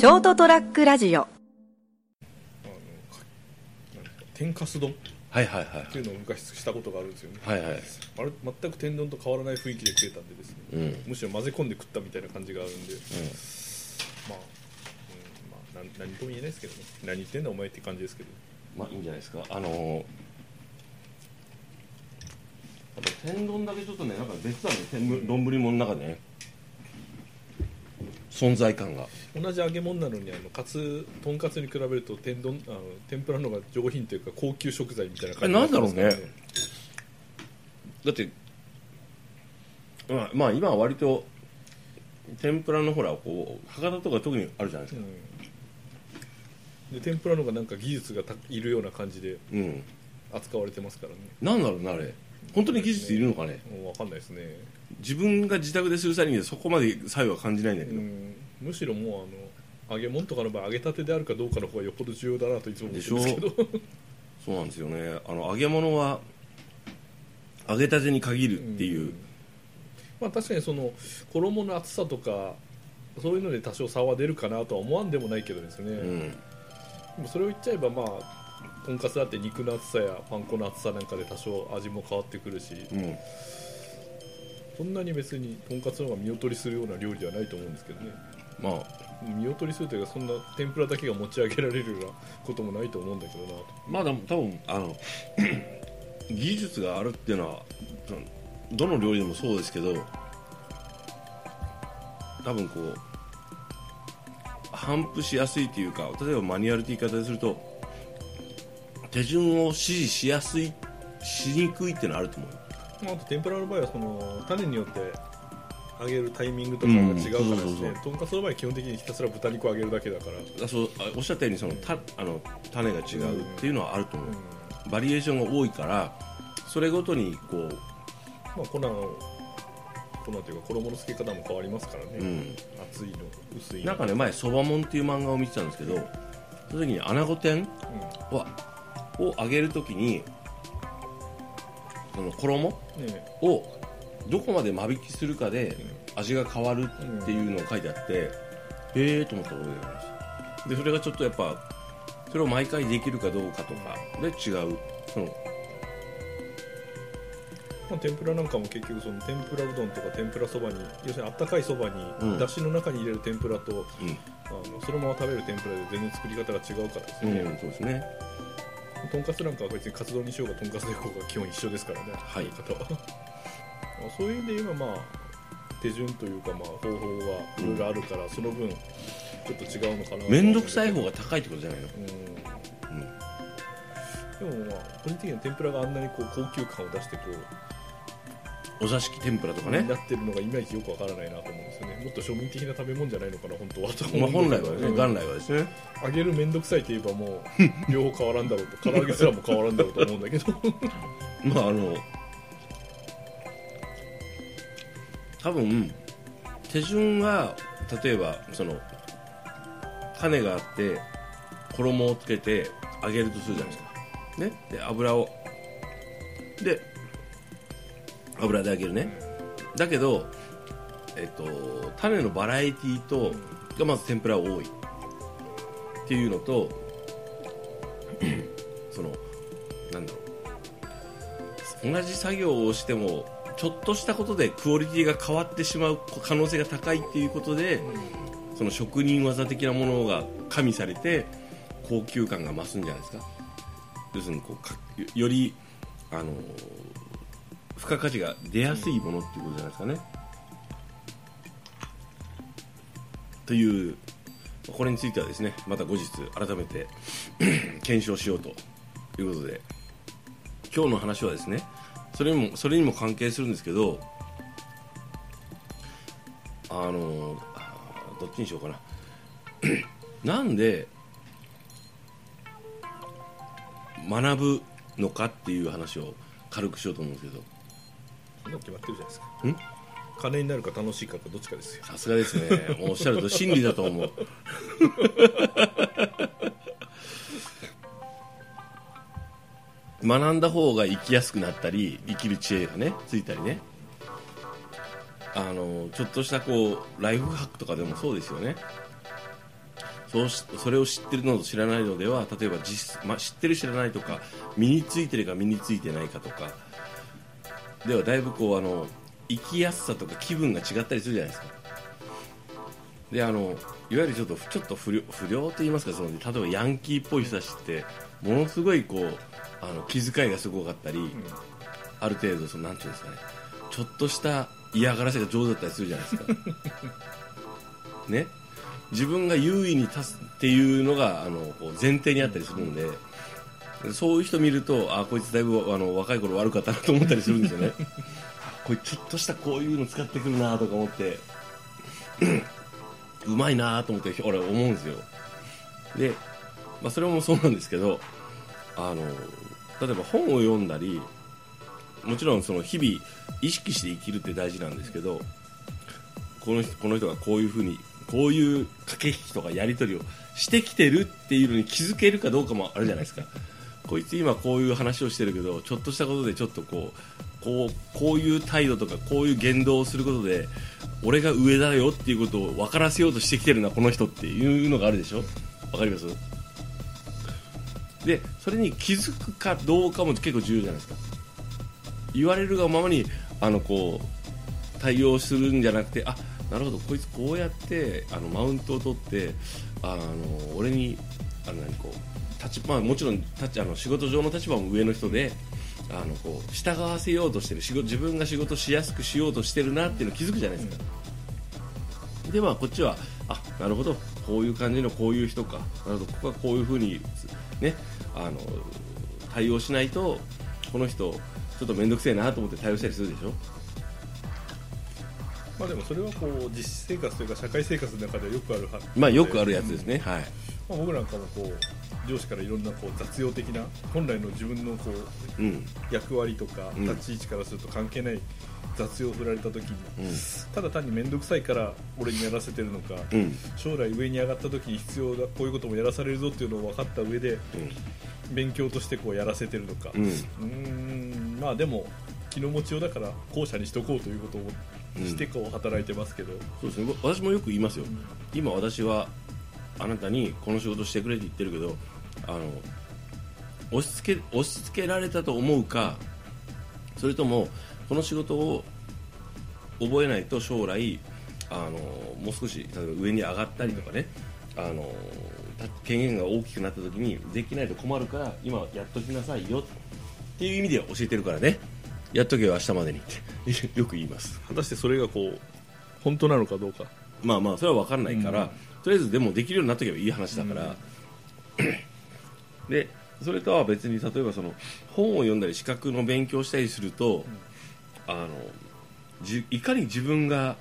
ショートトラックラジオ。天かす丼？っはいはいはい。ていうのを昔したことがあるんですよね、はいはい。あれ全く天丼と変わらない雰囲気で食えたんでですね、うん。むしろ混ぜ込んで食ったみたいな感じがあるんで、まあ、うんまあ、なん何とも言えないですけどね。何言ってんだお前って感じですけど。まあいいんじゃないですか。あのー、やっぱ天丼だけちょっとねなんか別だね。天丼物の中でね存在感が。同じ揚げ物なのにあのカツとんかつに比べると天丼あの天ぷらの方が上品というか高級食材みたいな感じえなんだろうね。だってまあ、まあ今は割と天ぷらのほらこう博多とか特にあるじゃないですか。うん。で天ぷらの方がなんか技術がたいるような感じでうん。扱われてますからね。なんだろうなあれ。本当に技術いるのかね。もう分かんないですね自分が自宅でする際にそこまで作用は感じないんだけど、うん。むしろもうあの揚げ物とかの場合揚げたてであるかどうかの方がよっぽど重要だなといつも思ってるんですけど。そうなんですよね。あの揚げ物は揚げたてに限るっていう、まあ確かにその衣の厚さとかそういうので多少差は出るかなとは思わんでもないけどですね、うん。でもそれを言っちゃえばまあとんかつだって肉の厚さやパン粉の厚さなんかで多少味も変わってくるし。うんそんなに別にとんかつの方が見劣りするような料理ではないと思うんですけどね。まあ見劣りするというかそんな天ぷらだけが持ち上げられるようなこともないと思うんだけどなと。まあでも多分あの 技術があるっていうのはどの料理でもそうですけど多分こう反復しやすいというか例えばマニュアルって言い方ですると手順を指示しやすいしにくいっていうのはあると思うまあ、あと天ぷらの場合はその種によって揚げるタイミングとかが違うからですねとんかつの場合は基本的にひたすら豚肉を揚げるだけだから、あそうあおっしゃったようにそのたあの種が違うっていうのはあると思う、バリエーションが多いからそれごとにこう、まあ、粉の粉というか衣の付け方も変わりますからね、うん、厚いの薄いの。なんかね前「そばもん」っていう漫画を見てたんですけどその時に穴子天をを揚げる時にその衣をどこまで間引きするかで味が変わるっていうのを書いてあって、へえと思ったことがあります。でそれがちょっとやっぱそれを毎回できるかどうかとかで違うそのまあ、天ぷらなんかも結局その天ぷらうどんとか天ぷらそばに要するにあったかいそばうん。にだしの中に入れる天ぷらと、うん。あのそのまま食べる天ぷらで全然作り方が違うからですうんね、そうですねとんかつなんかは別にカツ丼にしようがとんかつでいこうが基本一緒ですからね、はい。方は。まあそういう意味で言えばまあ手順というかまあ方法がいろいろあるから、その分ちょっと違うのかな面倒くさい方方が高いってことじゃないの？うん。でもまあ個人的には天ぷらがあんなにこう高級感を出してこうお座敷天ぷらとかね。なってるのがいまいちよくわからないなと思うんですよね。もっと庶民的な食べ物じゃないのかな本当はと思まあ、本来はね、うん元来はですね揚げる面倒くさいといえばもう 両方変わらんだろうと唐揚げすらも変わらんだろうと思うんだけど。まああの多分手順は例えばその種があって衣をつけて揚げるとするじゃないですか。ね。で油を。で油で揚げるね。だけどえっと種のバラエティーとがまず天ぷら多い。っていうのと そのなんだろう。同じ作業をしてもちょっとしたことでクオリティが変わってしまう可能性が高いっていうことでその職人技的なものが加味されて高級感が増すんじゃないですか。要するにこうよりあの付加価値が出やすいものっていうことじゃないですかね。というこれについてはですねまた後日改めて 検証しようということで今日の話はですねそれにもそれにも関係するんですけどあのどっちにしようかな。なんで学ぶのかっていう話を軽くしようと思うんですけど。決まってるじゃないですか。ん？金になるか楽しいかかどっちかですよ。さすがですね。もうおっしゃると真理だと思う。学んだ方が生きやすくなったり生きる知恵がねついたりね。あのちょっとしたこうライフハックとかでもそうですよね。そうしそれを知ってるのと知らないのでは例えば実、まあ、知ってる知らないとか身についてるか身についてないかとかではだいぶこうあの生きやすさとか気分が違ったりするじゃないですか。であのいわゆるちょっとちょっと不良不良と言いますかその例えばヤンキーっぽい人たちってものすごいこうあの気遣いがすごかったり、ある程度そのなんていうんですかねちょっとした嫌がらせが上手だったりするじゃないですか。ね。自分が優位に立つっていうのがあのこう前提にあったりするんで、そういう人見るとあこいつだいぶあの若い頃悪かったなと思ったりするんですよね。これちょっとしたこういうの使ってくるなとか思って うまいなと思って俺思うんですよ。で、まあ、それもそうなんですけどあの例えば本を読んだりもちろんその日々意識して生きるって大事なんですけどこの人この人がこういうふうにこういう駆け引きとかやり取りをしてきてるっていうのに気づけるかどうかもあるじゃないですかこいつ今こういう話をしてるけどちょっとしたことでちょっとこうこうこういう態度とかこういう言動をすることで俺が上だよっていうことを分からせようとしてきてるなこの人っていうのがあるでしょ？わかります？でそれに気づくかどうかも結構重要じゃないですか。言われるがままにあのこう対応するんじゃなくてあっなるほど。こいつこうやってあのマウントを取ってあの俺にあの何こう立ち、まあ、もちろん立ちあの仕事上の立場も上の人であのこう従わせようとしてる仕事自分が仕事しやすくしようとしてるなっていうのを気づくじゃないですか、でまあこっちはあなるほど。こういう感じのこういう人か。なるほど。ここはこういうふうにねあの対応しないとこの人ちょっと面倒くせえなと思って対応したりするでしょまあでもそれはこう実生活というか社会生活の中ではよくあるはまあよくあるやつですね、はい。まあ、僕なんかもこう上司からいろんなこう雑用的な本来の自分のこううん。役割とかうん。立ち位置からすると関係ない雑用を振られた時に、うん。ただ単に面倒くさいから俺にやらせてるのか、うん。将来上に上がった時に必要だこういうこともやらされるぞっていうのを分かった上で勉強としてこうやらせてるのか。うん。うーんまあでも気の持ちようだから後者にしとこうということをうんしてこう働いてますけど、そうですね。私もよく言いますよ。今私はあなたにこの仕事してくれって言ってるけどあの押し付け押し付けられたと思うかそれともこの仕事を覚えないと将来あのもう少し例えば上に上がったりとかね、あのた権限が大きくなった時にできないと困るから今やっときなさいよっていう意味で教えてるからねやっとけよ明日までにって。よく言います。果たしてそれがこう本当なのかどうか。まあまあ。それは分かんないから、うん。とりあえずでもできるようになっとけばいい話だから、でそれとは別に例えばその本を読んだり資格の勉強したりすると、あのじいかに自分が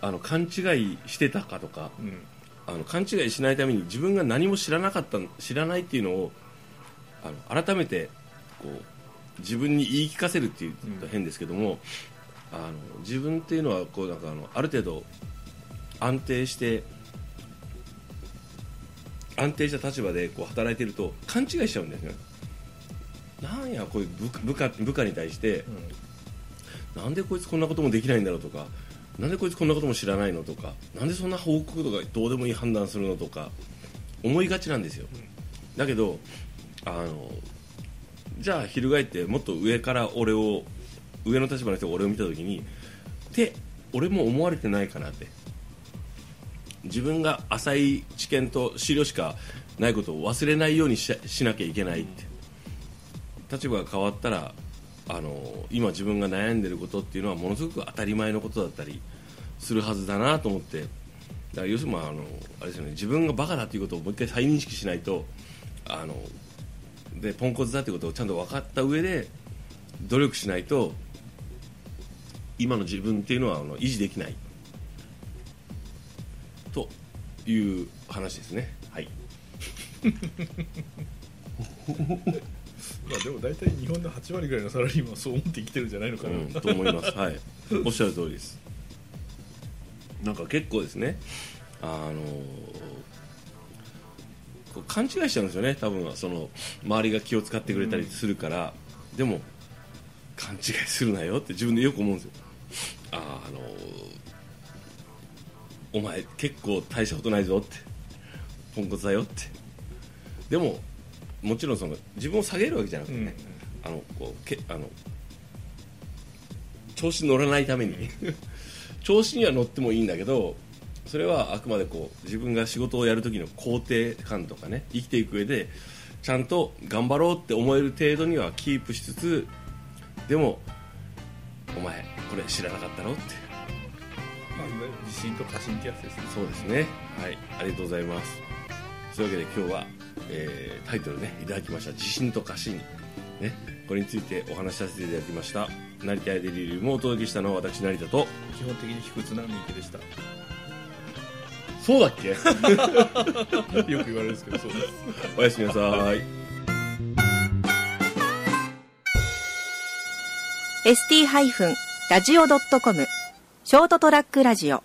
あの勘違いしてたかとかうん。あの勘違いしないために自分が何も知らなかった知らないっていうのをあの改めてこう自分に言い聞かせるっていうと変ですけども、あの自分っていうのはこうなんかあのある程度安定して安定した立場でこう働いてると勘違いしちゃうんですねなんやこういう部下部下部下に対してなんでこいつこんなこともできないんだろうとかなんでこいつこんなことも知らないのとかなんでそんな報告とかどうでもいい判断するのとか思いがちなんですよ、だけどあのじゃあ翻ってもっと上から俺を上の立場の人が俺を見た時にって俺も思われてないかなって。自分が浅い知見と資料しかないことを忘れないようにしなきゃいけないって。立場が変わったらあの今自分が悩んでることっていうのはものすごく当たり前のことだったりするはずだなと思って。だから要するにあのあれですよね。自分がバカだということをもう一回再認識しないとあのでポンコツだということをちゃんと分かった上で努力しないと今の自分っていうのはあの維持できない。という話ですね。はい。まあでも大体日本の8割ぐらいのサラリーマンはそう思って生きてるんじゃないのかな、うん、と思います、はい、おっしゃる通りです。なんか結構ですね。あの勘違いしちゃうんですよね多分その周りが気を使ってくれたりするから、でも勘違いするなよって自分でよく思うんですよ。ああのお前結構大したことないぞって。ポンコツだよって。でももちろんその自分を下げるわけじゃなくてね、あのこうけあの調子に乗らないために。調子には乗ってもいいんだけどそれはあくまでこう自分が仕事をやる時の肯定感とかね生きていく上でちゃんと頑張ろうって思える程度にはキープしつつでもお前これ知らなかったろって。まあ、いわゆる自信と過信ってやつですね。そうですね。はい。ありがとうございます。そういうわけで今日は、えータイトルねいただきました。自信と過信。ね。これについてお話しさせていただきました。成田屋デリリウムをお届けしたのは私成田と。基本的に卑屈な三池でしたそうだっけ？よく言われるんですけどそうです。おやすみなさい。ST- ラジオ .com ショートトラックラジオ。